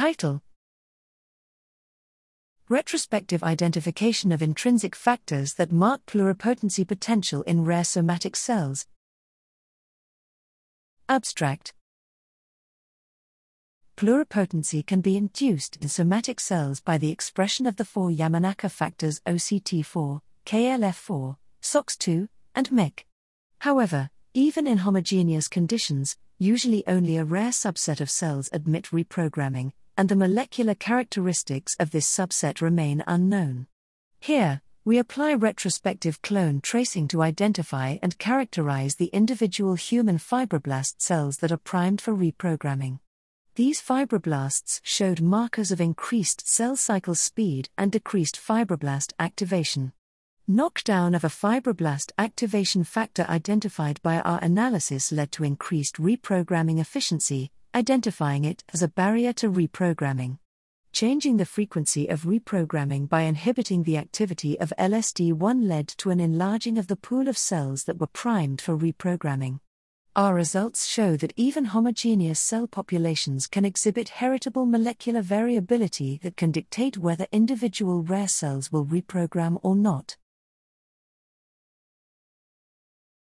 Title Retrospective identification of intrinsic factors that mark pluripotency potential in rare somatic cells. Abstract Pluripotency can be induced in somatic cells by the expression of the four Yamanaka factors OCT4, KLF4, SOX2, and MYC. However, even in homogeneous conditions, usually only a rare subset of cells admit reprogramming, and the molecular characteristics of this subset remain unknown. Here, we apply retrospective clone tracing to identify and characterize the individual human fibroblast cells that are primed for reprogramming. These fibroblasts showed markers of increased cell cycle speed and decreased fibroblast activation. Knockdown of a fibroblast activation factor identified by our analysis led to increased reprogramming efficiency, identifying it as a barrier to reprogramming. Changing the frequency of reprogramming by inhibiting the activity of LSD1 led to an enlarging of the pool of cells that were primed for reprogramming. Our results show that even homogeneous cell populations can exhibit heritable molecular variability that can dictate whether individual rare cells will reprogram or not.